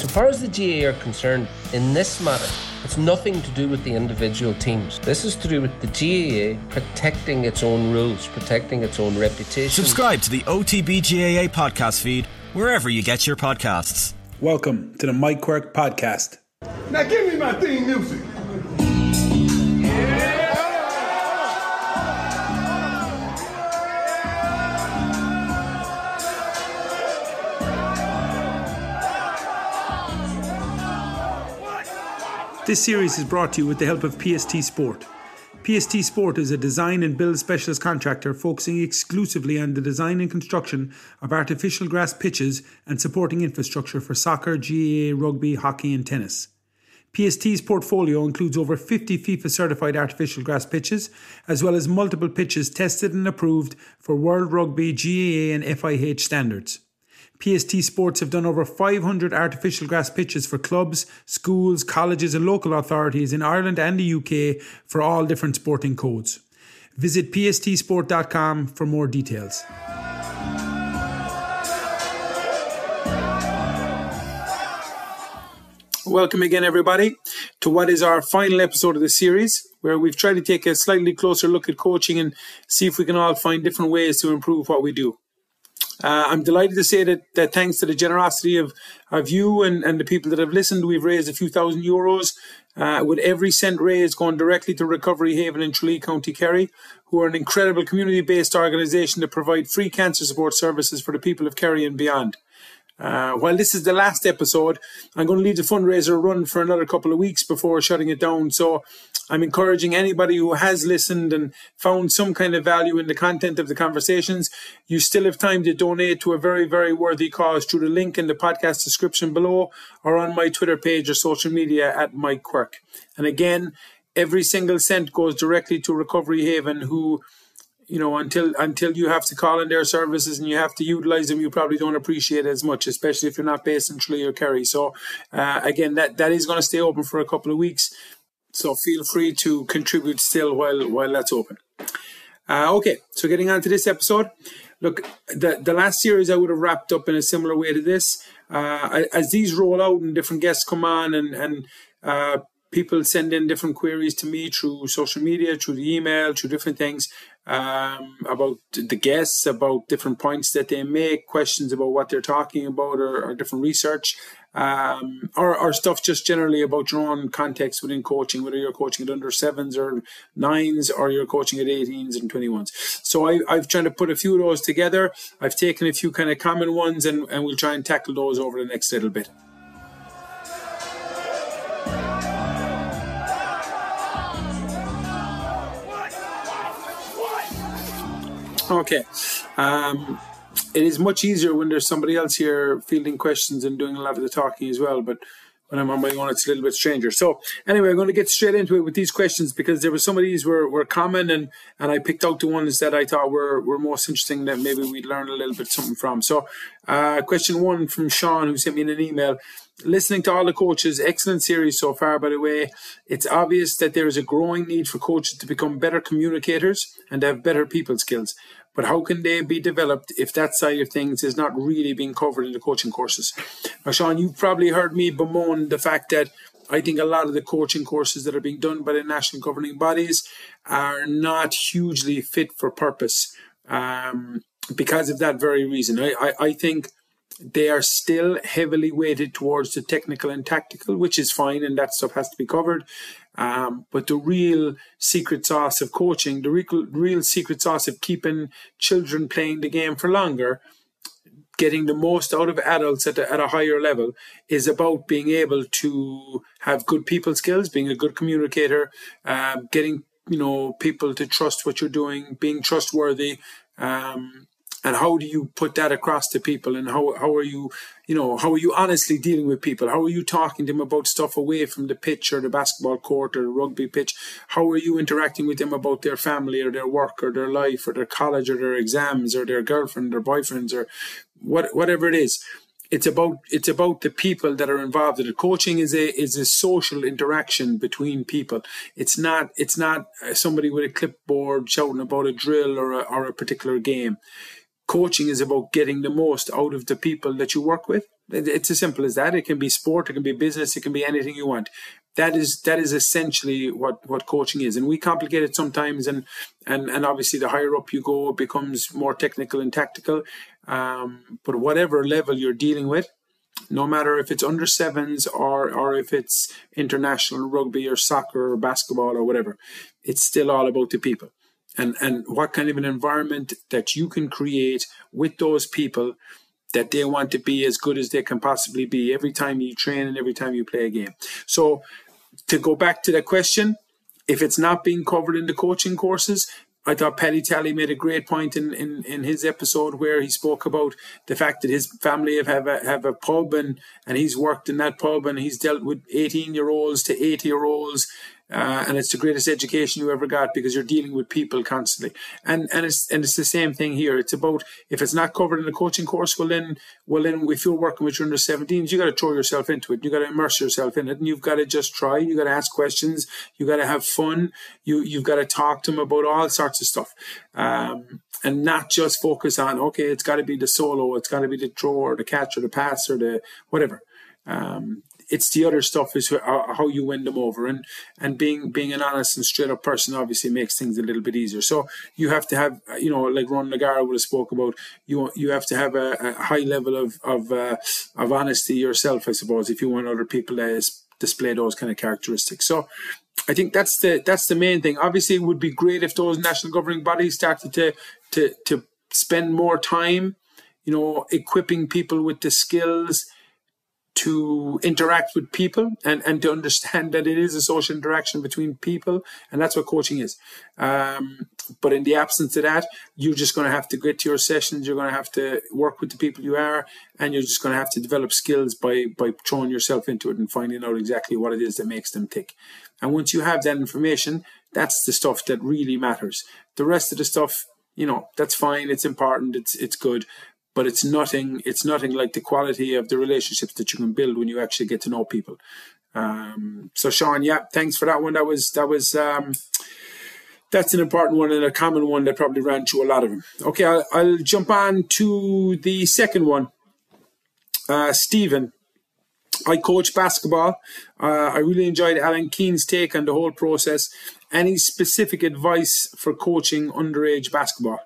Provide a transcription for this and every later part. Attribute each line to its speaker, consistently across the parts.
Speaker 1: So far as the GAA are concerned, in this matter, it's nothing to do with the individual teams. This is to do with the GAA protecting its own rules, protecting its own reputation.
Speaker 2: Subscribe to the OTB GAA podcast feed wherever you get your podcasts.
Speaker 3: Welcome to the Mike Quirke podcast.
Speaker 4: Now give me my theme music.
Speaker 3: This series is brought to you with the help of PST Sport. PST Sport is a design and build specialist contractor focusing exclusively on the design and construction of artificial grass pitches and supporting infrastructure for soccer, GAA, rugby, hockey, and tennis. PST's portfolio includes over 50 FIFA certified artificial grass pitches, as well as multiple pitches tested and approved for World Rugby, GAA, and FIH standards. PST Sports have done over 500 artificial grass pitches for clubs, schools, colleges, and local authorities in Ireland and the UK for all different sporting codes. Visit pstsport.com for more details. Welcome again, everybody, to what is our final episode of the series, where we've tried to take a slightly closer look at coaching and see if we can all find different ways to improve what we do. Uh, I'm delighted to say that, that thanks to the generosity of, of you and, and the people that have listened, we've raised a few thousand euros, uh, with every cent raised going directly to Recovery Haven in Tralee, County Kerry, who are an incredible community based organisation that provide free cancer support services for the people of Kerry and beyond. Uh, while this is the last episode, I'm going to leave the fundraiser run for another couple of weeks before shutting it down. So I'm encouraging anybody who has listened and found some kind of value in the content of the conversations, you still have time to donate to a very, very worthy cause through the link in the podcast description below or on my Twitter page or social media at Mike Quirke. And again, every single cent goes directly to Recovery Haven, who you know until until you have to call in their services and you have to utilize them you probably don't appreciate it as much especially if you're not based in Tralee or Kerry. So uh, again that that is going to stay open for a couple of weeks. So feel free to contribute still while while that's open. Uh, okay so getting on to this episode. Look the the last series I would have wrapped up in a similar way to this. Uh, as these roll out and different guests come on and and uh, people send in different queries to me through social media, through the email, through different things um, about the guests, about different points that they make, questions about what they're talking about, or, or different research, um, or, or stuff just generally about your own context within coaching, whether you're coaching at under sevens or nines, or you're coaching at 18s and 21s. So I, I've tried to put a few of those together. I've taken a few kind of common ones, and, and we'll try and tackle those over the next little bit. Okay. Um, it is much easier when there's somebody else here fielding questions and doing a lot of the talking as well. But when I'm on my own, it's a little bit stranger. So anyway, I'm going to get straight into it with these questions because there were some of these were, were common and, and I picked out the ones that I thought were, were most interesting that maybe we'd learn a little bit something from. So uh, question one from Sean, who sent me an email. Listening to all the coaches, excellent series so far, by the way. It's obvious that there is a growing need for coaches to become better communicators and have better people skills. But how can they be developed if that side of things is not really being covered in the coaching courses? Now, Sean, you've probably heard me bemoan the fact that I think a lot of the coaching courses that are being done by the national governing bodies are not hugely fit for purpose um, because of that very reason. I, I, I think they are still heavily weighted towards the technical and tactical, which is fine, and that stuff has to be covered. Um, but the real secret sauce of coaching, the real, real secret sauce of keeping children playing the game for longer, getting the most out of adults at a, at a higher level, is about being able to have good people skills, being a good communicator, uh, getting you know people to trust what you're doing, being trustworthy. Um, and how do you put that across to people? And how, how are you you know how are you honestly dealing with people? How are you talking to them about stuff away from the pitch or the basketball court or the rugby pitch? How are you interacting with them about their family or their work or their life or their college or their exams or their girlfriend or boyfriends or what, whatever it is? It's about it's about the people that are involved. In it. Coaching is a is a social interaction between people. It's not it's not somebody with a clipboard shouting about a drill or a, or a particular game coaching is about getting the most out of the people that you work with It's as simple as that. It can be sport, it can be business, it can be anything you want. That is that is essentially what what coaching is, and we complicate it sometimes. And and and obviously, the higher up you go, it becomes more technical and tactical. Um, but whatever level you're dealing with, no matter if it's under sevens or or if it's international rugby or soccer or basketball or whatever, it's still all about the people and and what kind of an environment that you can create with those people that they want to be as good as they can possibly be every time you train and every time you play a game. So to go back to the question, if it's not being covered in the coaching courses, I thought Paddy Tally made a great point in, in, in his episode where he spoke about the fact that his family have, have, a, have a pub and, and he's worked in that pub and he's dealt with 18 year olds to 80 year olds uh, and it's the greatest education you ever got because you're dealing with people constantly. And and it's and it's the same thing here. It's about if it's not covered in a coaching course, well then well then if you're working with your under 17s, you got to throw yourself into it. You got to immerse yourself in it, and you've got to just try. You got to ask questions. You got to have fun. You you've got to talk to them about all sorts of stuff. Um, and not just focus on okay, it's got to be the solo, it's got to be the throw or the catch or the pass or the whatever. Um, it's the other stuff is how you win them over. And and being being an honest and straight up person obviously makes things a little bit easier. So you have to have you know like Ron O'Gara would have spoke about you you have to have a, a high level of of uh, of honesty yourself I suppose if you want other people to display those kind of characteristics. So I think that's the that's the main thing. Obviously it would be great if those national governing bodies started to to to spend more time you know equipping people with the skills to interact with people and, and to understand that it is a social interaction between people. And that's what coaching is. Um, but in the absence of that, you're just going to have to get to your sessions. You're going to have to work with the people you are, and you're just going to have to develop skills by, by throwing yourself into it and finding out exactly what it is that makes them tick. And once you have that information, that's the stuff that really matters. The rest of the stuff, you know, that's fine. It's important. It's, it's good but it's nothing it's nothing like the quality of the relationships that you can build when you actually get to know people um, so sean yeah thanks for that one that was that was um, that's an important one and a common one that probably ran through a lot of them okay i'll, I'll jump on to the second one uh, stephen I coach basketball. Uh, I really enjoyed Alan Keane's take on the whole process. Any specific advice for coaching underage basketball?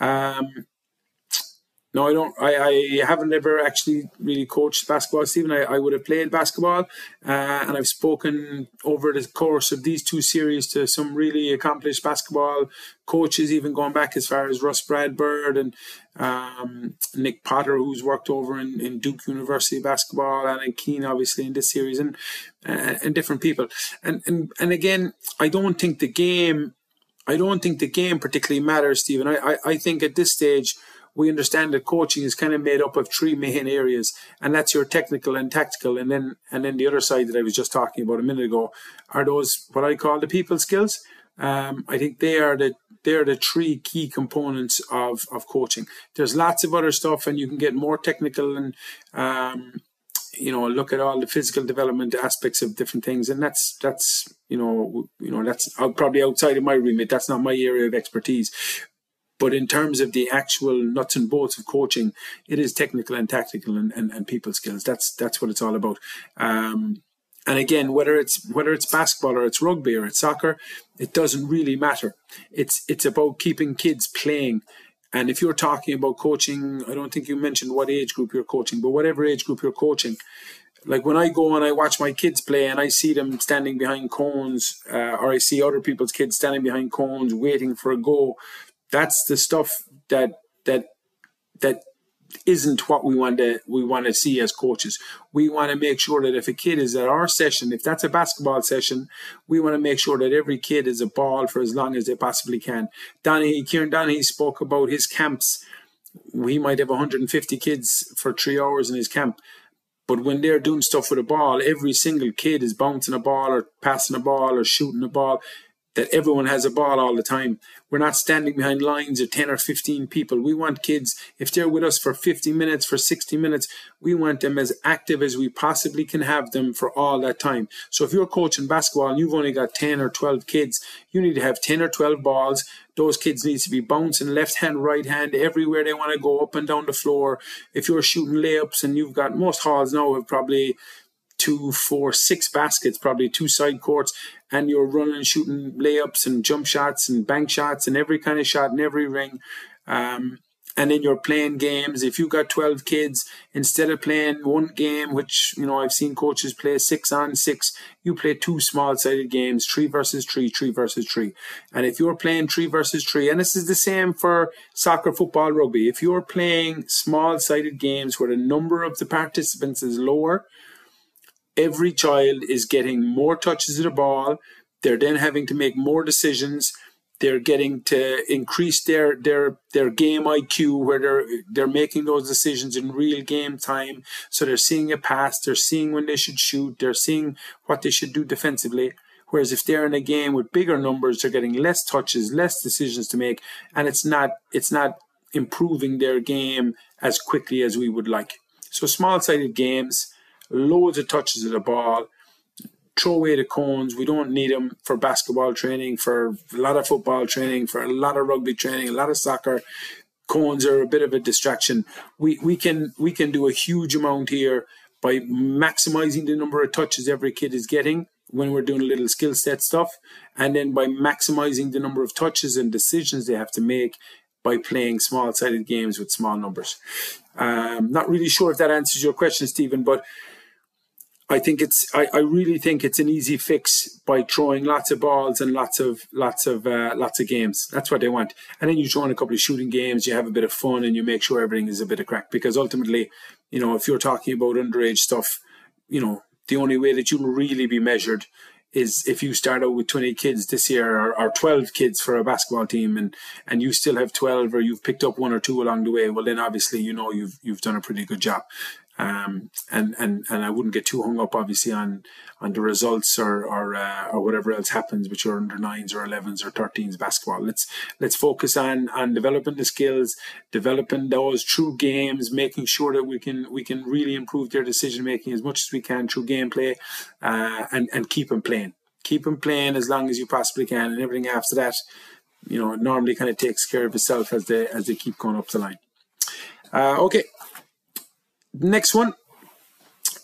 Speaker 3: Um, no, I don't. I, I haven't ever actually really coached basketball, Stephen. I, I would have played basketball, uh, and I've spoken over the course of these two series to some really accomplished basketball coaches, even going back as far as Russ Bradford and um, Nick Potter, who's worked over in, in Duke University basketball, and Keane, obviously, in this series, and uh, and different people. And, and and again, I don't think the game, I don't think the game particularly matters, Stephen. I, I, I think at this stage we understand that coaching is kind of made up of three main areas, and that's your technical and tactical, and then and then the other side that I was just talking about a minute ago are those what I call the people skills. Um, I think they are the they are the three key components of of coaching. There's lots of other stuff, and you can get more technical and um, you know look at all the physical development aspects of different things, and that's that's you know you know that's probably outside of my remit. That's not my area of expertise. But in terms of the actual nuts and bolts of coaching, it is technical and tactical and, and, and people skills. That's that's what it's all about. Um, and again, whether it's whether it's basketball or it's rugby or it's soccer, it doesn't really matter. It's it's about keeping kids playing. And if you're talking about coaching, I don't think you mentioned what age group you're coaching, but whatever age group you're coaching, like when I go and I watch my kids play and I see them standing behind cones, uh, or I see other people's kids standing behind cones waiting for a goal, that's the stuff that that that isn't what we want to we want to see as coaches. We want to make sure that if a kid is at our session, if that's a basketball session, we want to make sure that every kid is a ball for as long as they possibly can. Donaghy Kieran Donaghy spoke about his camps. We might have 150 kids for three hours in his camp. But when they're doing stuff with a ball, every single kid is bouncing a ball or passing a ball or shooting a ball that everyone has a ball all the time. We're not standing behind lines of 10 or 15 people. We want kids, if they're with us for 50 minutes, for 60 minutes, we want them as active as we possibly can have them for all that time. So if you're coaching basketball and you've only got 10 or 12 kids, you need to have 10 or 12 balls. Those kids need to be bouncing left hand, right hand, everywhere they want to go, up and down the floor. If you're shooting layups and you've got most halls now have probably two, four, six baskets, probably two side courts, and you're running shooting layups and jump shots and bank shots and every kind of shot in every ring. Um, and then you're playing games. If you've got 12 kids, instead of playing one game, which, you know, I've seen coaches play six on six, you play two small sided games, three versus three, three versus three. And if you're playing three versus three, and this is the same for soccer, football, rugby, if you're playing small sided games where the number of the participants is lower, every child is getting more touches of the ball. They're then having to make more decisions. They're getting to increase their their their game IQ where they're they're making those decisions in real game time. So they're seeing a pass, they're seeing when they should shoot, they're seeing what they should do defensively. Whereas if they're in a game with bigger numbers, they're getting less touches, less decisions to make, and it's not it's not improving their game as quickly as we would like. So small sided games loads of touches of the ball, throw away the cones. We don't need them for basketball training, for a lot of football training, for a lot of rugby training, a lot of soccer. Cones are a bit of a distraction. We we can we can do a huge amount here by maximizing the number of touches every kid is getting when we're doing a little skill set stuff, and then by maximizing the number of touches and decisions they have to make by playing small sided games with small numbers. Um, not really sure if that answers your question, Stephen, but I think it's I, I really think it's an easy fix by throwing lots of balls and lots of lots of uh, lots of games. That's what they want. And then you throw in a couple of shooting games, you have a bit of fun and you make sure everything is a bit of crack. Because ultimately, you know, if you're talking about underage stuff, you know, the only way that you'll really be measured is if you start out with 20 kids this year or, or 12 kids for a basketball team and and you still have 12 or you've picked up one or two along the way well then obviously you know you've you've done a pretty good job um, and and and I wouldn't get too hung up, obviously, on on the results or or uh, or whatever else happens with your under nines or elevens or thirteens basketball. Let's let's focus on on developing the skills, developing those true games, making sure that we can we can really improve their decision making as much as we can through gameplay, uh, and and keep them playing, keep them playing as long as you possibly can, and everything after that, you know, normally kind of takes care of itself as they as they keep going up the line. Uh, okay, Next one.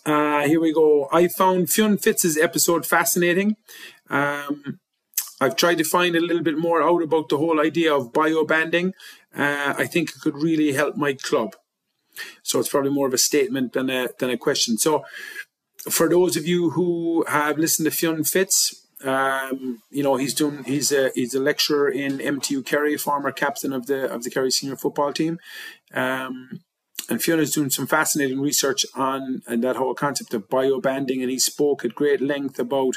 Speaker 3: Uh, here we go. I found Fionn Fitz's episode fascinating. Um, I've tried to find a little bit more out about the whole idea of biobanding. Uh, I think it could really help my club. So it's probably more of a statement than a than a question. So for those of you who have listened to Fionn Fitz, um, you know he's doing he's a he's a lecturer in MTU Kerry, former captain of the of the Kerry senior football team. Um, and Fionn's doing some fascinating research on and that whole concept of biobanding, and he spoke at great length about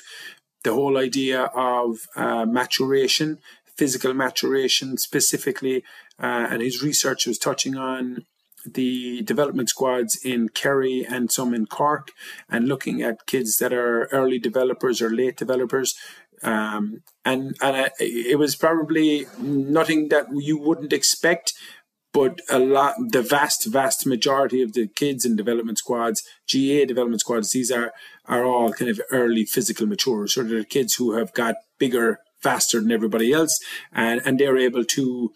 Speaker 3: the whole idea of uh, maturation, physical maturation specifically, uh, and his research was touching on the development squads in Kerry and some in Cork, and looking at kids that are early developers or late developers. Um, and and I, it was probably nothing that you wouldn't expect but a lot, the vast, vast majority of the kids in development squads, GAA development squads, these are are all kind of early physical mature. So they're kids who have got bigger, faster than everybody else, and and they're able to,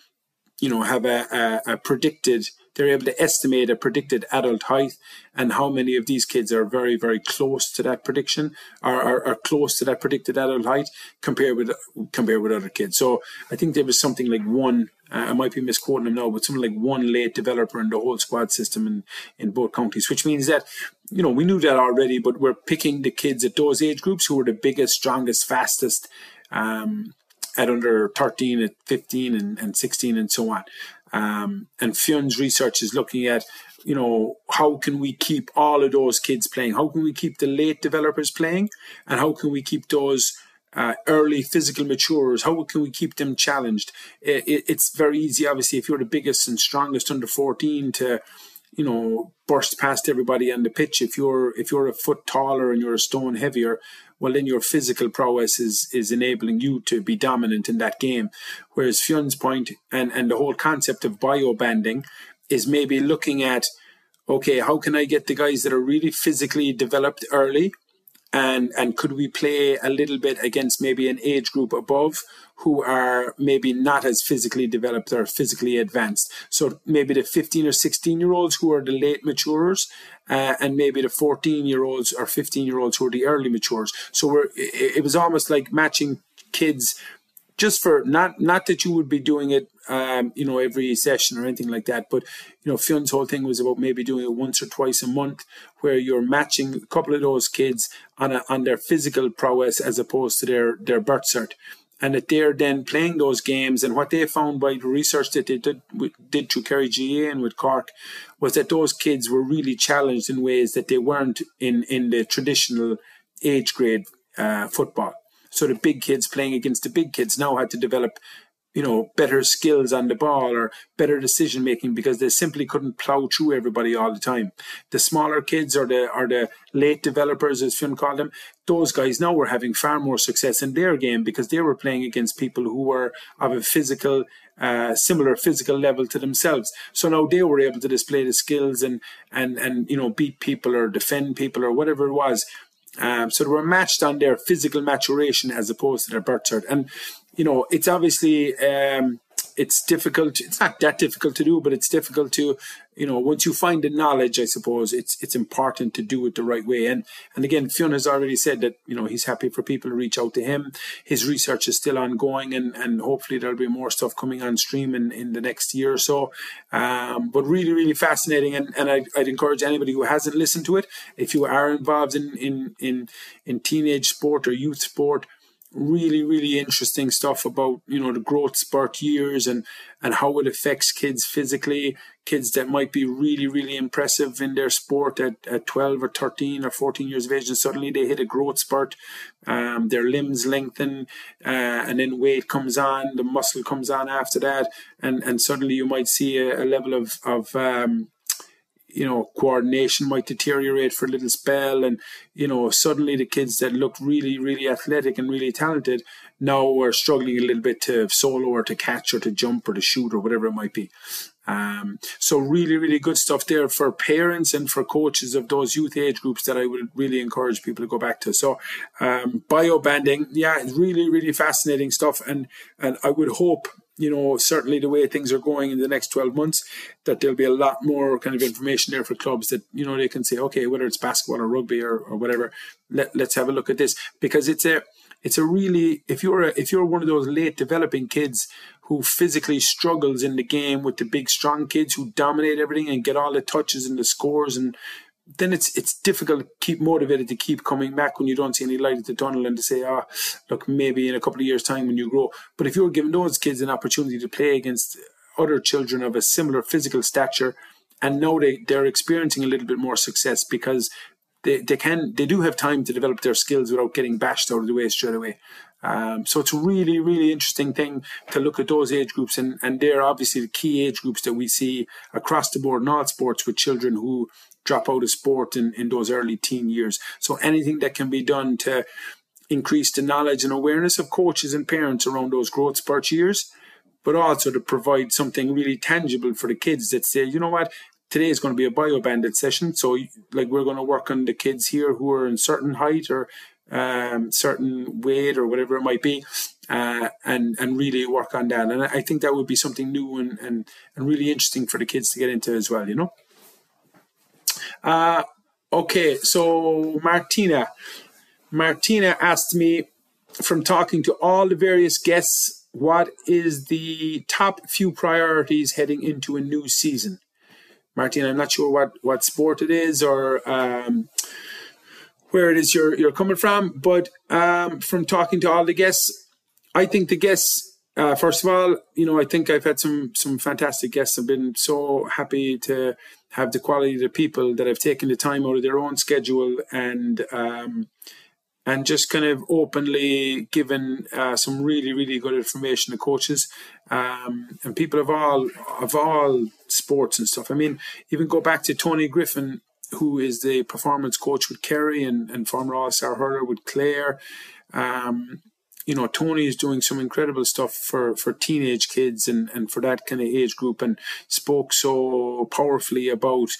Speaker 3: you know, have a, a, a predicted they're able to estimate a predicted adult height and how many of these kids are very, very close to that prediction or are, are close to that predicted adult height compared with compared with other kids. So I think there was something like one. Uh, I might be misquoting them now, but something like one late developer in the whole squad system in, in both counties, which means that, you know, we knew that already, but we're picking the kids at those age groups who are the biggest, strongest, fastest, um, at under 13, at 15 and, and 16 and so on. Um, and Fionn's research is looking at, you know, how can we keep all of those kids playing? How can we keep the late developers playing? And how can we keep those uh, early physical maturers? How can we keep them challenged? It, it, it's very easy, obviously, if you're the biggest and strongest under 14 to you know, burst past everybody on the pitch. If you're if you're a foot taller and you're a stone heavier, well then your physical prowess is is enabling you to be dominant in that game. Whereas Fionn's point and and the whole concept of bio banding is maybe looking at okay, how can I get the guys that are really physically developed early and and could we play a little bit against maybe an age group above who are maybe not as physically developed or physically advanced? So maybe the 15 or 16 year olds who are the late maturers uh, and maybe the 14 year olds or 15 year olds who are the early matures. So we're it, it was almost like matching kids just for not not that you would be doing it um, you know every session or anything like that. But you know Fionn's whole thing was about maybe doing it once or twice a month where you're matching a couple of those kids on a, on their physical prowess as opposed to their their birth cert. And that they're then playing those games. And what they found by the research that they did, did through Kerry GAA and with Cork was that those kids were really challenged in ways that they weren't in in the traditional age grade uh, football. So the big kids playing against the big kids now had to develop you know better skills on the ball or better decision making because they simply couldn't plow through everybody all the time. The smaller kids or the or the late developers as Fionn called them those guys now were having far more success in their game because they were playing against people who were of a physical uh, similar physical level to themselves. So now they were able to display the skills and and and you know beat people or defend people or whatever it was. Um, so they were matched on their physical maturation as opposed to their birth cert. And, you know, it's obviously, um, it's difficult. It's not that difficult to do, but it's difficult to, you know, once you find the knowledge, I suppose it's it's important to do it the right way. And and again, Fionn has already said that you know he's happy for people to reach out to him. His research is still ongoing, and and hopefully there'll be more stuff coming on stream in, in the next year or so. Um, but really, really fascinating, and and I'd, I'd encourage anybody who hasn't listened to it, if you are involved in in in in teenage sport or youth sport really really interesting stuff about you know the growth spurt years and and how it affects kids physically kids that might be really really impressive in their sport at, at 12 or 13 or 14 years of age and suddenly they hit a growth spurt. Um, their limbs lengthen uh, and then weight comes on the muscle comes on after that and and suddenly you might see a, a level of of um, you know, coordination might deteriorate for a little spell. And, you know, suddenly the kids that looked really, really athletic and really talented now are struggling a little bit to solo or to catch or to jump or to shoot or whatever it might be. Um, so really, really good stuff there for parents and for coaches of those youth age groups that I would really encourage people to go back to. So um, bio banding, yeah, really, really fascinating stuff. And, and I would hope you know, certainly the way things are going in the next 12 months, that there'll be a lot more kind of information there for clubs that, you know, they can say, okay, whether it's basketball or rugby or, or whatever, let, let's have a look at this. Because it's a, it's a really, if you're a, if you're one of those late developing kids who physically struggles in the game with the big strong kids who dominate everything and get all the touches and the scores and then it's it's difficult to keep motivated to keep coming back when you don't see any light at the tunnel and to say, ah, look, maybe in a couple of years' time when you grow. But if you're giving those kids an opportunity to play against other children of a similar physical stature, and now they, they're experiencing a little bit more success because they, they can they do have time to develop their skills without getting bashed out of the way straight away. Um, so it's a really, really interesting thing to look at those age groups, and, and they're obviously the key age groups that we see across the board in all sports with children who drop out of sport in, in those early teen years. So anything that can be done to increase the knowledge and awareness of coaches and parents around those growth spurt years, but also to provide something really tangible for the kids that say, you know what, today is going to be a bio banded session. So like we're going to work on the kids here who are in certain height or um, certain weight or whatever it might be. Uh, and and really work on that, and I think that would be something new and, and and really interesting for the kids to get into as well. You know. Uh, okay, so Martina. Martina asked me from talking to all the various guests, what is the top few priorities heading into a new season? Martina, I'm not sure what, what sport it is or um, where it is you're, you're coming from, but um, from talking to all the guests, I think the guests uh, first of all, you know, I think I've had some some fantastic guests. I've been so happy to have the quality of the people that have taken the time out of their own schedule and um, and just kind of openly given uh, some really really good information to coaches um, and people of all of all sports and stuff. I mean, even go back to Tony Griffin, who is the performance coach with Kerry and, and former All Star hurler with Clare. Um, you know, Tony is doing some incredible stuff for, for teenage kids and, and for that kind of age group and spoke so powerfully about,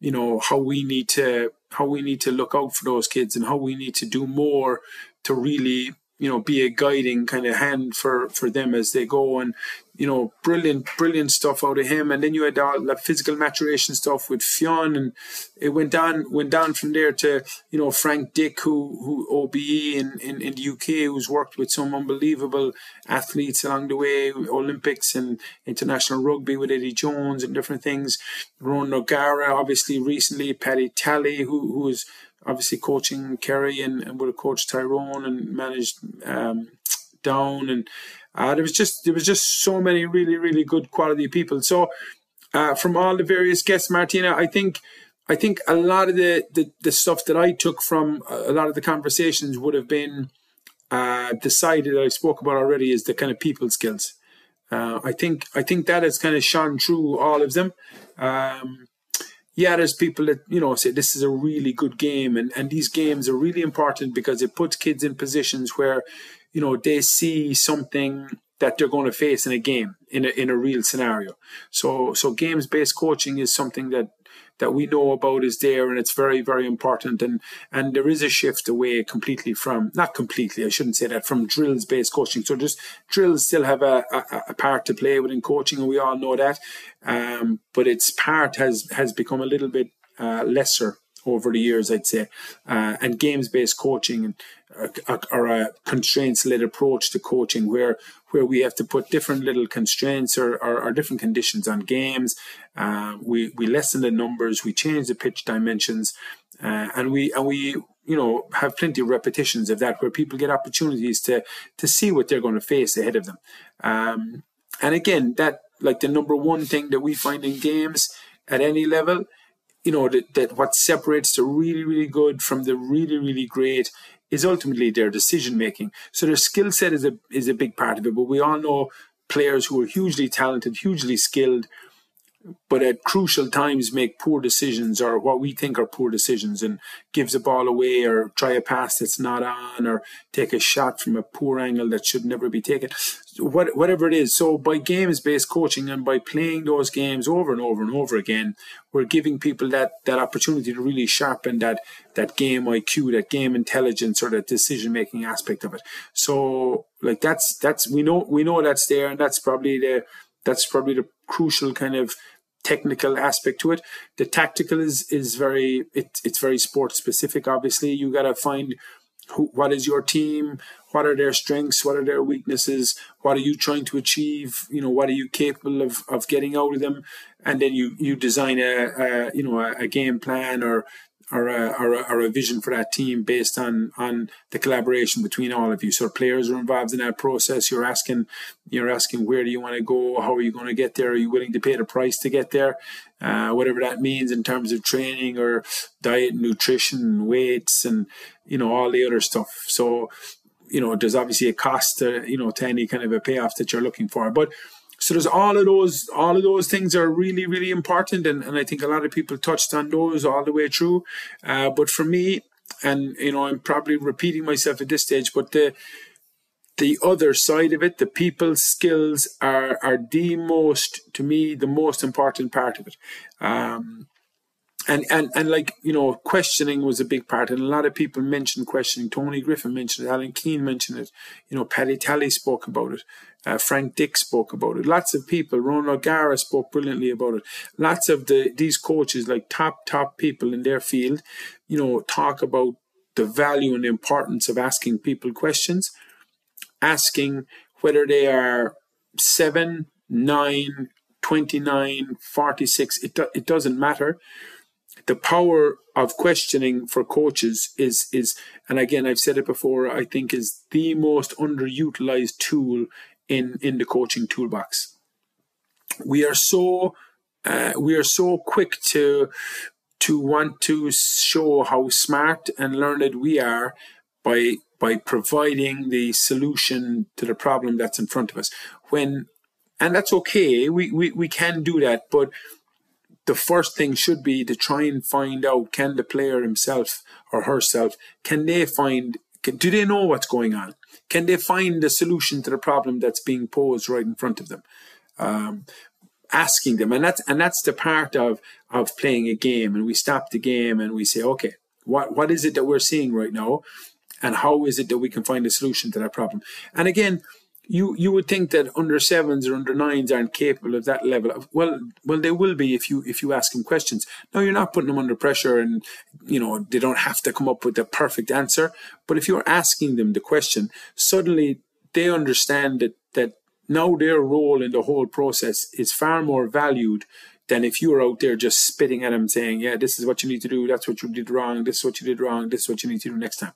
Speaker 3: you know, how we need to how we need to look out for those kids and how we need to do more to really you know be a guiding kind of hand for for them as they go and you know brilliant brilliant stuff out of him. And then you had all the physical maturation stuff with Fionn and it went down went down from there to you know Frank Dick who who OBE in, in, in the UK who's worked with some unbelievable athletes along the way Olympics and international rugby with Eddie Jones and different things. Ron O'Gara obviously recently Paddy Tally who who's obviously coaching Kerry and, and would have coached Tyrone and managed um, Down and uh, there was just there was just so many really really good quality people. So uh, from all the various guests, Martina, I think I think a lot of the, the, the stuff that I took from a lot of the conversations would have been uh, that I spoke about already is the kind of people skills. Uh, I think I think that has kind of shone through all of them. Um, yeah, there's people that, you know, say this is a really good game. And, and these games are really important because it puts kids in positions where, you know, they see something that they're going to face in a game, in a, in a real scenario. So, so games based coaching is something that that we know about is there and it's very very important. And and there is a shift away completely from not completely i shouldn't say that from drills based coaching. So just drills still have a, a, a, part to play within coaching and we all know that. Um, but its part has has become a little bit uh, lesser over the years, I'd say. Uh, and games based coaching uh, or a constraints led approach to coaching where where we have to put different little constraints or, or, or different conditions on games. Uh, we, we lessen the numbers, we change the pitch dimensions, uh, and we and we you know have plenty of repetitions of that where people get opportunities to to see what they're going to face ahead of them. Um, and again, that like the number one thing that we find in games at any level you know that, that what separates the really really good from the really really great is ultimately their decision making so their skill set is a is a big part of it but we all know players who are hugely talented hugely skilled but at crucial times make poor decisions or what we think are poor decisions and gives a ball away or try a pass that's not on or take a shot from a poor angle that should never be taken. What, whatever it is. So by games based coaching and by playing those games over and over and over again we're giving people that that opportunity to really sharpen that that game IQ that game intelligence or that decision making aspect of it. So like that's that's we know we know that's there and that's probably the that's probably the crucial kind of technical aspect to it. The tactical is is very it, it's very sport specific. Obviously, you got to find who, what is your team, what are their strengths, what are their weaknesses, what are you trying to achieve, you know, what are you capable of, of getting out of them, and then you you design a, a you know a, a game plan or or a, or a, or a vision for that team based on on the collaboration between all of you. So players are involved in that process. You're asking you're asking where do you want to go? How are you going to get there? Are you willing to pay the price to get there? Uh, whatever that means in terms of training or diet, nutrition, weights, and you know all the other stuff. So you know there's obviously a cost to you know to any kind of a payoff that you're looking for, but so there's all of those all of those things are really really important and, and i think a lot of people touched on those all the way through. Uh, but for me and you know i'm probably repeating myself at this stage but the the other side of it the people skills are are the most to me the most important part of it. Um, and and and like you know questioning was a big part and a lot of people mentioned questioning tony griffin mentioned it alan keane mentioned it you know paddy tally spoke about it uh, Frank Dick spoke about it. Lots of people. Ron O'Gara spoke brilliantly about it. Lots of the these coaches, like top top people in their field, you know, talk about the value and the importance of asking people questions, asking whether they are seven, nine, 29, 46. It do, it doesn't matter. The power of questioning for coaches is is and again I've said it before I think is the most underutilized tool in in the coaching toolbox. We are so uh, we are so quick to to want to show how smart and learned we are by by providing the solution to the problem that's in front of us. When and that's okay, we, we, we can do that, but the first thing should be to try and find out can the player himself or herself can they find can, do they know what's going on? Can they find the solution to the problem that's being posed right in front of them? Um, asking them. And that's and that's the part of of playing a game. And we stop the game and we say okay what what is it that we're seeing right now? And how is it that we can find a solution to that problem? And again you you would think that under sevens or under nines aren't capable of that level of well well they will be if you if you ask them questions. No you're not putting them under pressure and you know they don't have to come up with the perfect answer. But if you're asking them the question suddenly they understand that that now their role in the whole process is far more valued than if you were out there just spitting at them saying yeah this is what you need to do. That's what you did wrong. This is what you did wrong. This is what you need to do next time.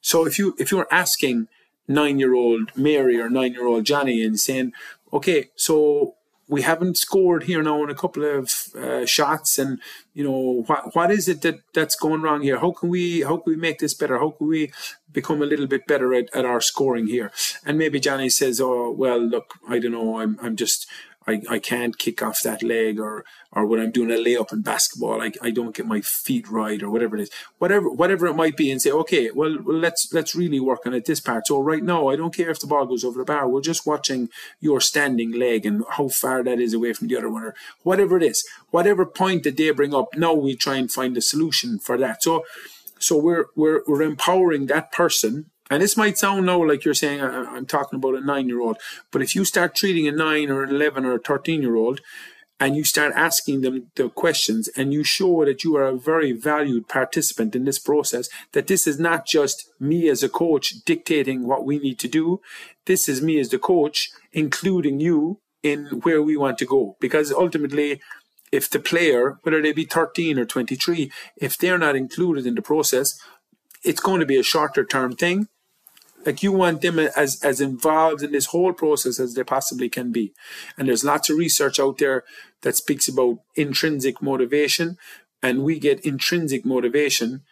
Speaker 3: So if you if you're asking nine year old Mary or nine year old Johnny and saying, okay, so we haven't scored here now in a couple of uh, shots and you know what what is it that that's going wrong here? How can we how can we make this better? How can we become a little bit better at, at our scoring here? And maybe johnny says oh well look i don't know. I'm i'm just I, I can't kick off that leg or or when I'm doing a layup in basketball, I, I don't get my feet right or whatever it is. Whatever whatever it might be and say, okay, well, well let's let's really work on it this part. So right now I don't care if the ball goes over the bar. We're just watching your standing leg and how far that is away from the other one or whatever it is. Whatever point that they bring up, now we try and find a solution for that. So so we're we're we're empowering that person and this might sound now like you're saying I'm talking about a nine year old, but if you start treating a nine or an 11 or a 13 year old and you start asking them the questions and you show that you are a very valued participant in this process, that this is not just me as a coach dictating what we need to do. This is me as the coach, including you in where we want to go. Because ultimately, if the player, whether they be 13 or 23, if they're not included in the process, it's going to be a shorter term thing like you want them as as involved in this whole process as they possibly can be. And there's lots of research out there that speaks about intrinsic motivation. And we get intrinsic motivation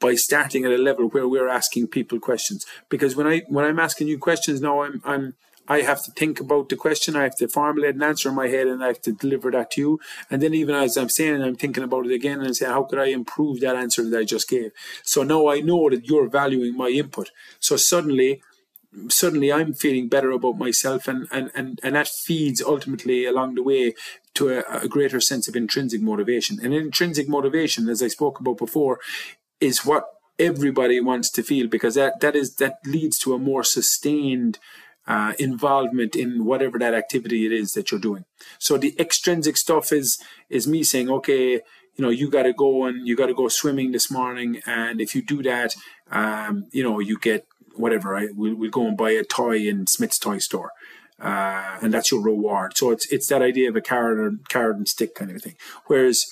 Speaker 3: by starting at a level where we're asking people questions. Because when i when i'm asking you questions now i'm i'm I have to think about the question, I have to formulate an answer in my head, and I have to deliver that to you. And then even as I'm saying, I'm thinking about it again and saying, how could I improve that answer that I just gave? So now I know that you're valuing my input. So suddenly, suddenly I'm feeling better about myself, and and and, and that feeds ultimately along the way to a, a greater sense of intrinsic motivation. And intrinsic motivation, as I spoke about before, is what everybody wants to feel because that that is that leads to a more sustained uh, involvement in whatever that activity it is that you're doing. So the extrinsic stuff is is me saying, okay, you know, you got to go and you got to go swimming this morning, and if you do that, um, you know, you get whatever. Right? We'll, we'll go and buy a toy in Smyths toy store. Uh, and that's your reward. So it's it's that idea of a carrot or carrot and stick kind of thing. Whereas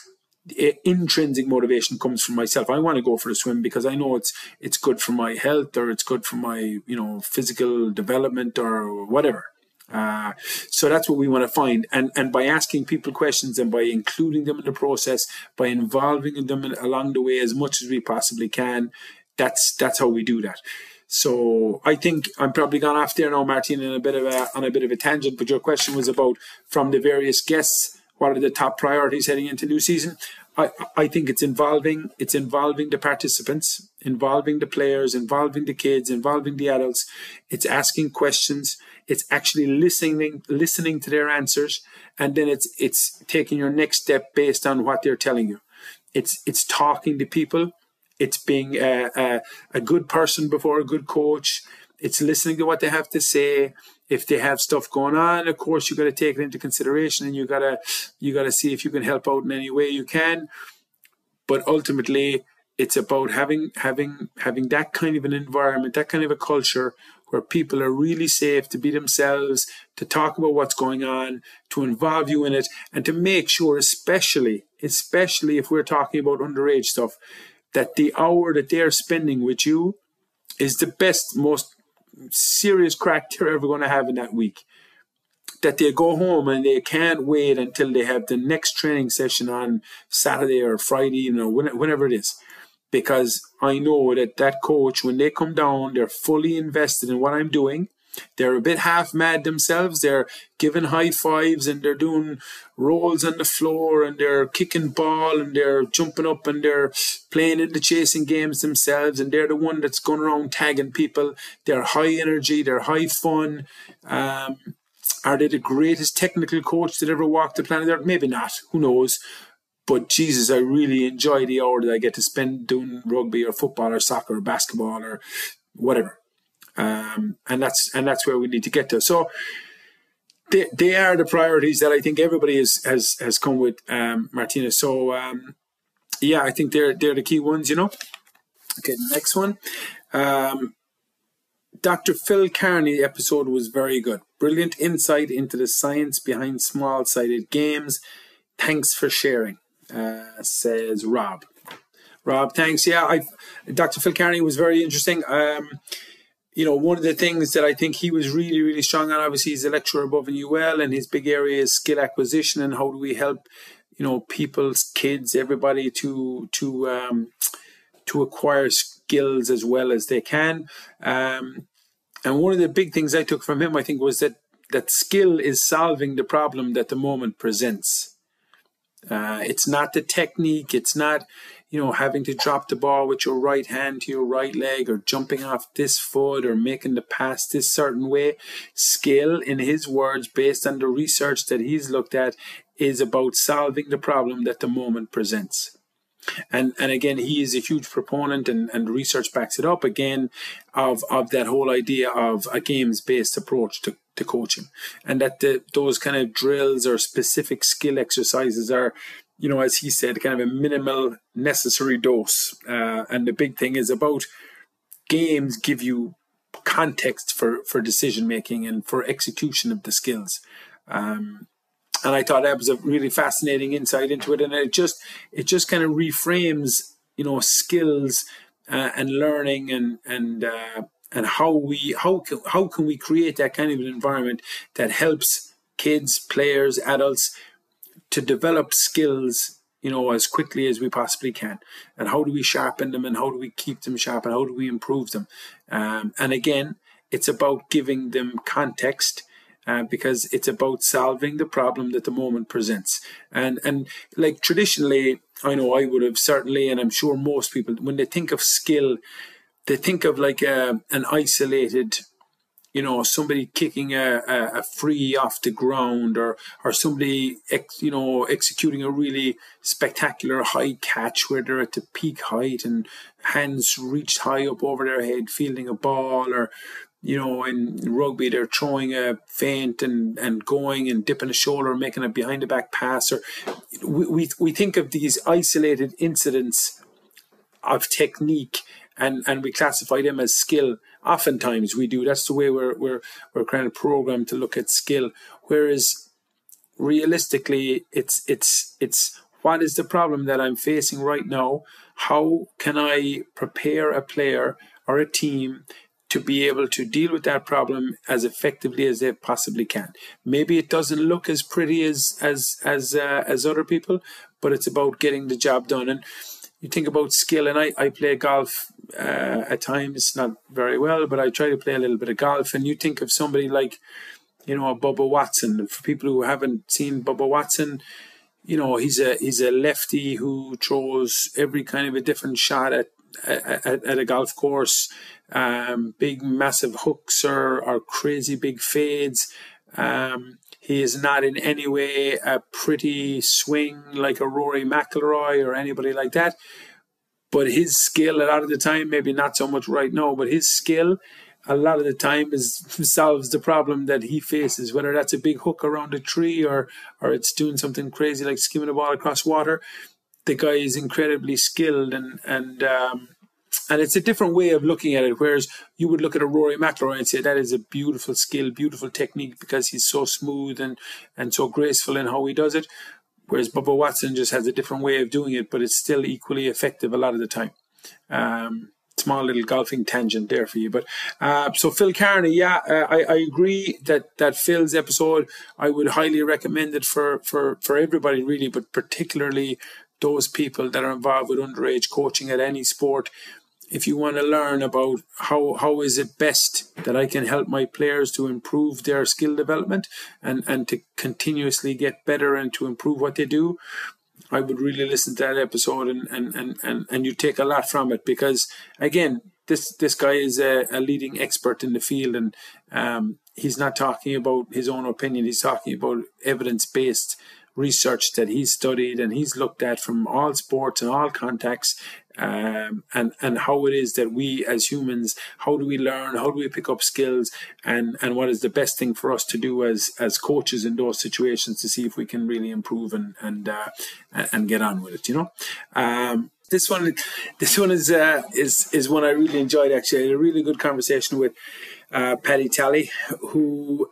Speaker 3: intrinsic motivation comes from myself. I want to go for a swim because I know it's it's good for my health or it's good for my you know physical development or whatever. Uh, so that's what we want to find, and and by asking people questions and by including them in the process, by involving them along the way as much as we possibly can, that's that's how we do that. So I think I'm probably gone off there now, Martin, in a bit of a on a bit of a tangent. But your question was about from the various guests what are the top priorities heading into new season? I, I think it's involving it's involving the participants, involving the players, involving the kids, involving the adults. It's asking questions. It's actually listening listening to their answers, and then it's it's taking your next step based on what they're telling you. It's it's talking to people. It's being a, a, a good person before a good coach. It's listening to what they have to say if they have stuff going on, of course you've got to take it into consideration and you gotta you gotta see if you can help out in any way you can. But ultimately, it's about having having having that kind of an environment, that kind of a culture where people are really safe to be themselves, to talk about what's going on, to involve you in it, and to make sure, especially especially if we're talking about underage stuff, that the hour that they're spending with you is the best, most serious crack they're ever going to have in that week. That they go home and they can't wait until they have the next training session on Saturday or Friday, you know, whenever it is. because I know that that coach, when they come down, they're fully invested in what I'm doing. They're a bit half mad themselves. They're giving high fives and they're doing rolls on the floor and they're kicking ball and they're jumping up and they're playing in the chasing games themselves. And they're the one that's going around tagging people. They're high energy. They're high fun. Um, are they the greatest technical coach that ever walked the planet Earth? Maybe not. Who knows? But Jesus, I really enjoy the hour that I get to spend doing rugby or football or soccer or basketball or whatever. Um, and that's and that's where we need to get to. So they, they are the priorities that I think everybody is, has has come with, um, Martina. So um, yeah, I think they're they're the key ones. You know. Okay, next one. Um, Dr. Phil Kearney episode was very good. Brilliant insight into the science behind small sided games. Thanks for sharing, uh, says Rob. Rob, thanks. Yeah, I, Dr. Phil Kearney was very interesting. Um, you know, one of the things that I think he was really, really strong on, obviously, he's a lecturer above in UL, and his big area is skill acquisition and how do we help, you know, people's kids, everybody to to um, to acquire skills as well as they can. Um, and one of the big things I took from him, I think, was that that skill is solving the problem that the moment presents. Uh, it's not the technique. It's not you know, having to drop the ball with your right hand to your right leg or jumping off this foot or making the pass this certain way. Skill, in his words, based on the research that he's looked at, is about solving the problem that the moment presents. And and again, he is a huge proponent, and, and research backs it up again, of of that whole idea of a games based approach to, to coaching, and that the, those kind of drills or specific skill exercises are you know, as he said, kind of a minimal necessary dose. Uh, and the big thing is about games give you context for, for decision making and for execution of the skills. Um, and I thought that was a really fascinating insight into it. And it just it just kind of reframes, you know, skills uh, and learning and and uh, and how we how can, how can we create that kind of an environment that helps kids, players, adults to develop skills you know as quickly as we possibly can. And how do we sharpen them and how do we keep them sharp and how do we improve them? Um, and again it's about giving them context uh, because it's about solving the problem that the moment presents. And and like traditionally i know i would have certainly and i'm sure most people when they think of skill they think of like a, an isolated you know somebody kicking a, a, a, free off the ground or or somebody ex, you know executing a really spectacular high catch where they're at the peak height and hands reached high up over their head fielding a ball or you know in rugby they're throwing a feint and and going and dipping a shoulder making a behind the back pass or we, we, we think of these isolated incidents of technique and and we classify them as skill oftentimes we do. That's the way we're we're we're kind of programmed to look at skill. Whereas realistically, it's it's it's what is the problem that I'm facing right now? How can I prepare a player or a team to be able to deal with that problem as effectively as they possibly can. Maybe it doesn't look as pretty as as as uh, as other people, but it's about getting the job done. And you think about skill, and I I play golf uh, at times, not very well, but I try to play a little bit of golf. And you think of somebody like, you know, Bubba Watson. For people who haven't seen Bubba Watson, you know, he's a he's a lefty who throws every kind of a different shot at at, at a golf course. Um, big, massive hooks or, or crazy big fades. Um, he is not in any way a pretty swing like a Rory McIlroy or anybody like that. But his skill, a lot of the time, maybe not so much right now, but his skill, a lot of the time, is solves the problem that he faces. Whether that's a big hook around a tree or or it's doing something crazy like skimming a ball across water, the guy is incredibly skilled and and um, and it's a different way of looking at it. Whereas you would look at a Rory McIlroy and say that is a beautiful skill, beautiful technique because he's so smooth and and so graceful in how he does it. Whereas Bubba Watson just has a different way of doing it, but it's still equally effective a lot of the time. Um, small little golfing tangent there for you. But uh, so Phil Kearney, yeah, uh, I, I agree that that Phil's episode I would highly recommend it for for for everybody really, but particularly those people that are involved with underage coaching at any sport if you want to learn about how how is it best that I can help my players to improve their skill development and and to continuously get better and to improve what they do, I would really listen to that episode and and and and, and you take a lot from it because again this this guy is a, a leading expert in the field and um, he's not talking about his own opinion. He's talking about evidence based research that he's studied and he's looked at from all sports and all contexts um, and and how it is that we as humans how do we learn? How do we pick up skills? And and what is the best thing for us to do as as coaches in those situations to see if we can really improve and and uh, and get on with it you know? Um, this one this one is uh, is is one I really enjoyed actually. I had a really good conversation with uh, Paddy Tally who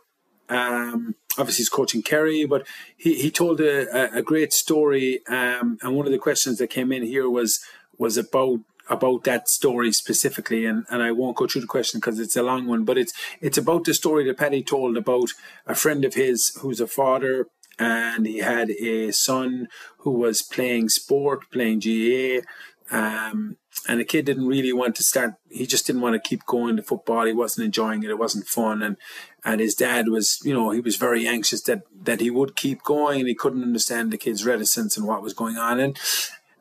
Speaker 3: um, obviously he's coaching Kerry, but he, he told a, a great story. Um, and one of the questions that came in here was was about about that story specifically, and, and I won't go through the question because it's a long one, but it's it's about the story that Paddy told about a friend of his who's a father and he had a son who was playing sport, playing GAA, um, and the kid didn't really want to start. He just didn't want to keep going to football. He wasn't enjoying it. It wasn't fun, and and his dad was, you know, he was very anxious that that he would keep going, and he couldn't understand the kid's reticence and what was going on, and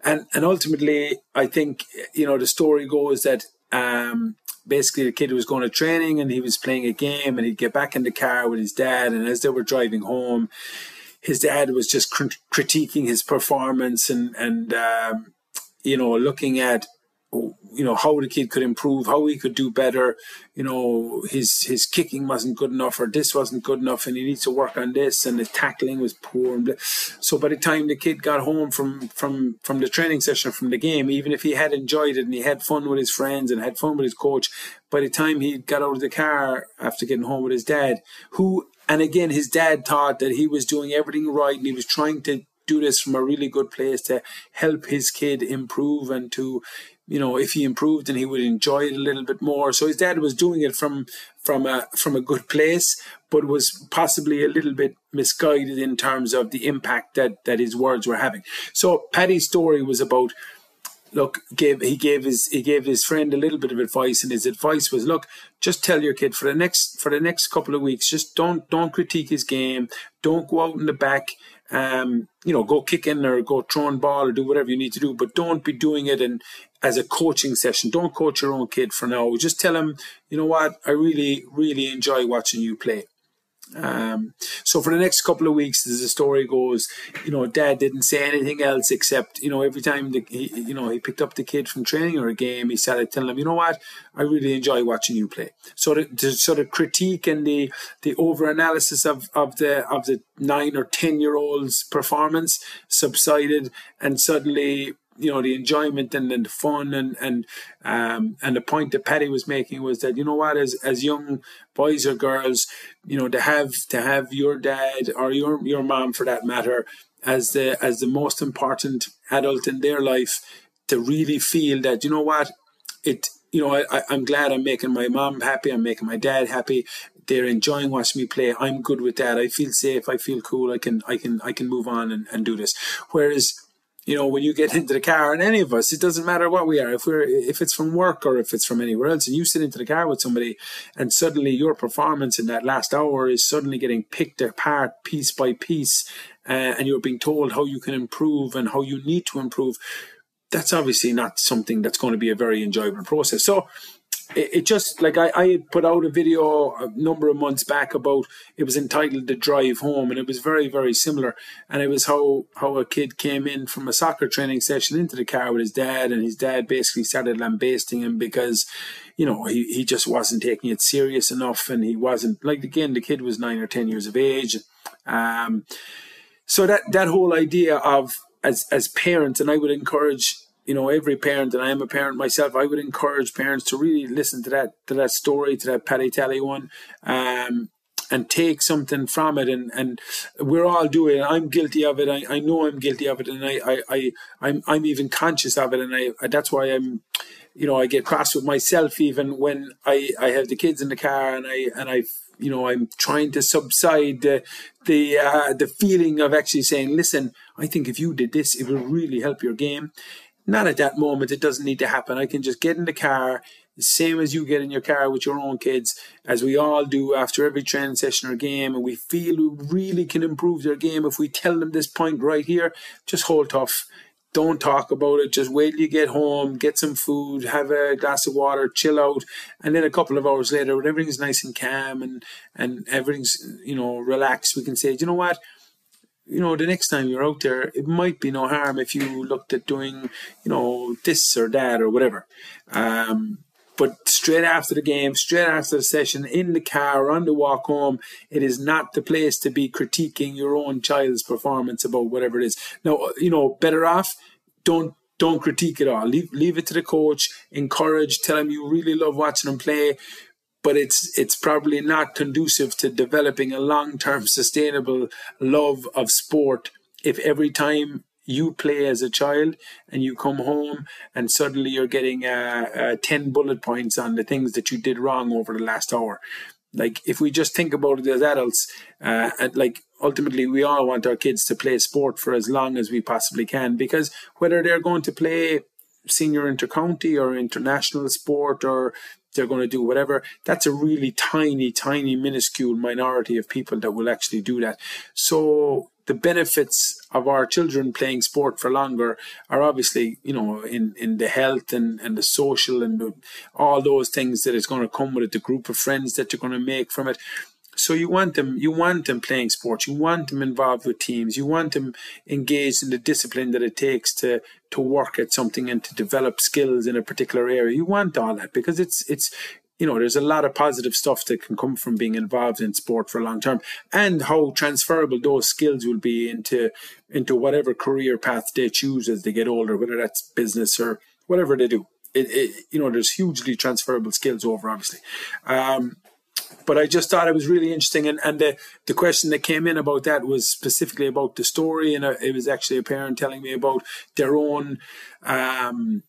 Speaker 3: and and ultimately, I think you know the story goes that um, basically the kid was going to training and he was playing a game, and he'd get back in the car with his dad, and as they were driving home, his dad was just critiquing his performance and and um, you know looking at you know how the kid could improve, how he could do better. You know his his kicking wasn't good enough, or this wasn't good enough, and he needs to work on this. And his tackling was poor. And so by the time the kid got home from from from the training session from the game, even if he had enjoyed it and he had fun with his friends and had fun with his coach, by the time he got out of the car after getting home with his dad, who and again his dad thought that he was doing everything right and he was trying to do this from a really good place to help his kid improve and to you know, if he improved and he would enjoy it a little bit more. So his dad was doing it from from a from a good place, but was possibly a little bit misguided in terms of the impact that that his words were having. So Paddy's story was about look gave he gave his he gave his friend a little bit of advice and his advice was look just tell your kid for the next for the next couple of weeks just don't don't critique his game don't go out in the back um, you know, go kicking or go throwing ball or do whatever you need to do, but don't be doing it in as a coaching session. Don't coach your own kid for now. Just tell him, you know what, I really, really enjoy watching you play. Um, so for the next couple of weeks, as the story goes, you know, Dad didn't say anything else except, you know, every time the, he, you know, he picked up the kid from training or a game, he started telling him, you know what, I really enjoy watching you play. So the, the sort of critique and the the over analysis of of the of the nine or ten year old's performance subsided, and suddenly you know the enjoyment and, and the fun and and um, and the point that Paddy was making was that you know what as as young boys or girls you know to have to have your dad or your your mom for that matter as the as the most important adult in their life to really feel that you know what it you know I, I'm glad I'm making my mom happy I'm making my dad happy they're enjoying watching me play I'm good with that I feel safe I feel cool I can I can I can move on and, and do this. Whereas you know, when you get into the car, and any of us, it doesn't matter what we are, if we're if it's from work or if it's from anywhere else, and you sit into the car with somebody, and suddenly your performance in that last hour is suddenly getting picked apart piece by piece, uh, and you're being told how you can improve and how you need to improve. That's obviously not something that's going to be a very enjoyable process. So it, just like I, I had put out a video a number of months back about it was entitled the drive home and it was very very similar. And it was how how a kid came in from a soccer training session into the car with his dad and his dad basically started lambasting him because you know he, he just wasn't taking it serious enough and he wasn't like again the kid was nine or ten years of age. Um so that that whole idea of as as parents and i would encourage you know every parent, and I am a parent myself. I would encourage parents to really listen to that to that story, to that Paddy Tally one, um, and take something from it. And and we're all doing it. I'm guilty of it. I, I know I'm guilty of it, and I I, I I'm I'm even conscious of it, and I that's why I'm you know I get cross with myself even when I I have the kids in the car and I and I you know I'm trying to subside the the uh, the feeling of actually saying listen I think if you did this, it will really help your game. Not at that moment. It doesn't need to happen. I can just get in the car, the same as you get in your car with your own kids, as we all do after every training session or game, and we feel we really can improve their game if we tell them this point right here. Just hold tough. Don't talk about it. Just wait till you get home, get some food, have a glass of water, chill out, and then a couple of hours later, when everything's nice and calm and and everything's you know relaxed, we can say, you know what you know, the next time you're out there, it might be no harm if you looked at doing, you know, this or that or whatever. Um, but straight after the game, straight after the session, in the car, or on the walk home, it is not the place to be critiquing your own child's performance about whatever it is. Now, you know, better off, don't don't critique it all. Leave leave it to the coach. Encourage. Tell him you really love watching him play. But it's it's probably not conducive to developing a long term sustainable love of sport. If every time you play as a child and you come home and suddenly you're getting uh, uh, 10 bullet points on the things that you did wrong over the last hour. Like if we just think about it as adults uh, and like ultimately we all want our kids to play sport for as long as we possibly can because whether they're going to play senior intercounty or international sport or they're going to do whatever that's a really tiny tiny minuscule minority of people that will actually do that so the benefits of our children playing sport for longer are obviously, you know, in, in the health and, and the social and the, all those things that is going to come with it, the group of friends that you're going to make from it. So you want them, you want them playing sports, you want them involved with teams, you want them engaged in the discipline that it takes to to work at something and to develop skills in a particular area. You want all that because it's it's you know, there's a lot of positive stuff that can come from being involved in sport for a long term, and how transferable those skills will be into into whatever career path they choose as they get older, whether that's business or whatever they do. It, it you know, there's hugely transferable skills over, obviously. Um, but I just thought it was really interesting, and, and the the question that came in about that was specifically about the story, and uh, it was actually a parent telling me about their own. Um,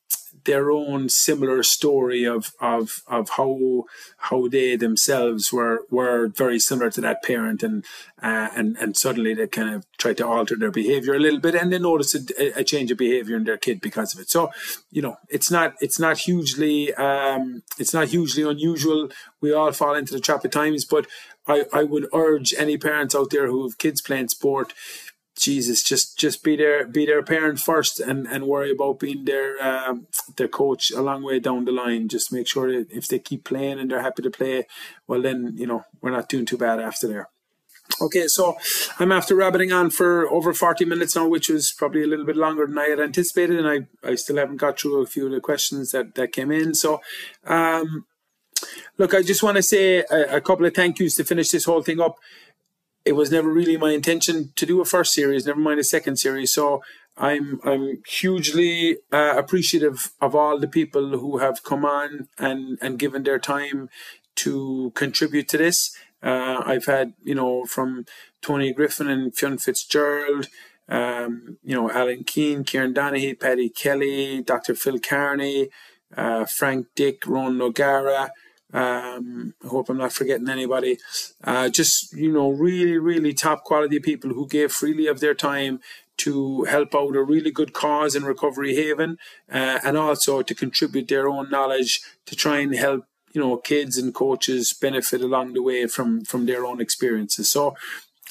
Speaker 3: their own similar story of of of how how they themselves were were very similar to that parent and uh, and and suddenly they kind of tried to alter their behavior a little bit and they noticed a, a, change of behavior in their kid because of it. So you know it's not it's not hugely um, it's not hugely unusual. We all fall into the trap at times but I, I would urge any parents out there who have kids playing sport Jesus, just just be their be their parent first, and and worry about being their um, their coach a long way down the line. Just make sure that if they keep playing and they're happy to play, well then you know we're not doing too bad after there. Okay, so I'm after rabbiting on for over 40 minutes now, which was probably a little bit longer than I had anticipated, and I, I still haven't got through a few of the questions that, that came in. So, um, look, I just want to say a, a couple of thank yous to finish this whole thing up it was never really my intention to do a first series, never mind a second series. So I'm I'm hugely uh, appreciative of all the people who have come on and and given their time to contribute to this. Uh, I've had you know from Tony Griffin and Fionn Fitzgerald, um, you know Alan Keane, Kieran Donaghy, Paddy Kelly, Dr. Phil Kearney, uh, Frank Dick, Ron O'Gara. Um, I hope I'm not forgetting anybody. Uh, just, you know, really, really top quality people who gave freely of their time to help out a really good cause in Recovery Haven uh, and also to contribute their own knowledge to try and help you know kids and coaches benefit along the way from from their own experiences so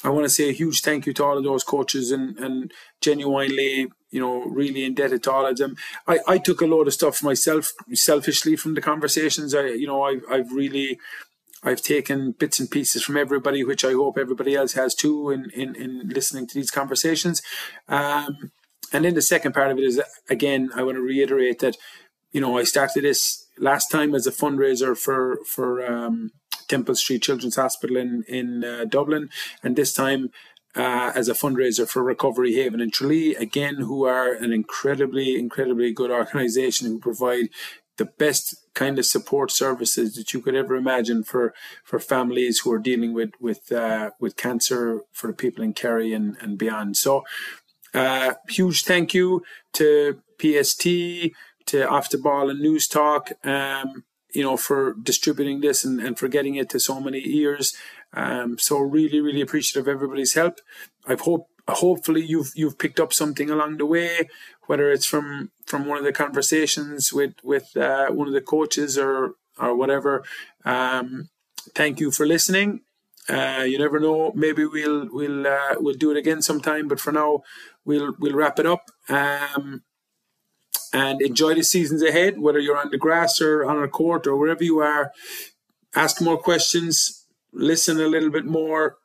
Speaker 3: I want to say a huge thank you to all of those coaches and, and genuinely, you know, really indebted to all of them. I, I took a load of stuff myself, selfishly from the conversations. I, you know, I've, I've really, I've taken bits and pieces from everybody, which I hope everybody else has too in, in, in listening to these conversations. Um, and then the second part of it is, again, I want to reiterate that, you know, I started this last time as a fundraiser for, for, um, Temple Street Children's Hospital in in uh, Dublin, and this time uh, as a fundraiser for Recovery Haven in Tralee, again, who are an incredibly, incredibly good organisation who provide the best kind of support services that you could ever imagine for for families who are dealing with with uh, with cancer for the people in Kerry and, and beyond. So, uh, huge thank you to PST, to Off The Ball and Newstalk. Um, you know, for distributing this and, and for getting it to so many ears. Um, so really, really appreciative of everybody's help. I hope hopefully you've you've picked up something along the way, whether it's from from one of the conversations with with uh, one of the coaches or or whatever. Um, thank you for listening. Uh, you never know. Maybe we'll we'll uh, we'll do it again sometime. But for now, we'll we'll wrap it up. Um, and enjoy the seasons ahead, whether you're on the grass or on a court or wherever you are. Ask more questions, listen a little bit more,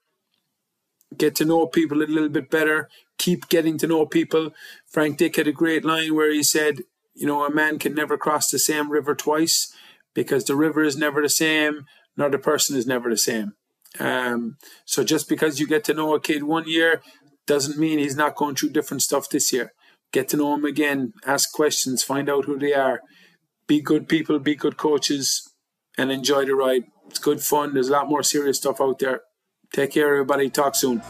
Speaker 3: get to know people a little bit better, keep getting to know people. Frank Dick had a great line where he said, you know, a man can never cross the same river twice because the river is never the same, nor the person is never the same. Um, so just because you get to know a kid one year doesn't mean he's not going through different stuff this year get to know them again, ask questions, find out who they are, be good people, be good coaches, and enjoy the ride. It's good fun. There's a lot more serious stuff out there. Take care, everybody. Talk soon.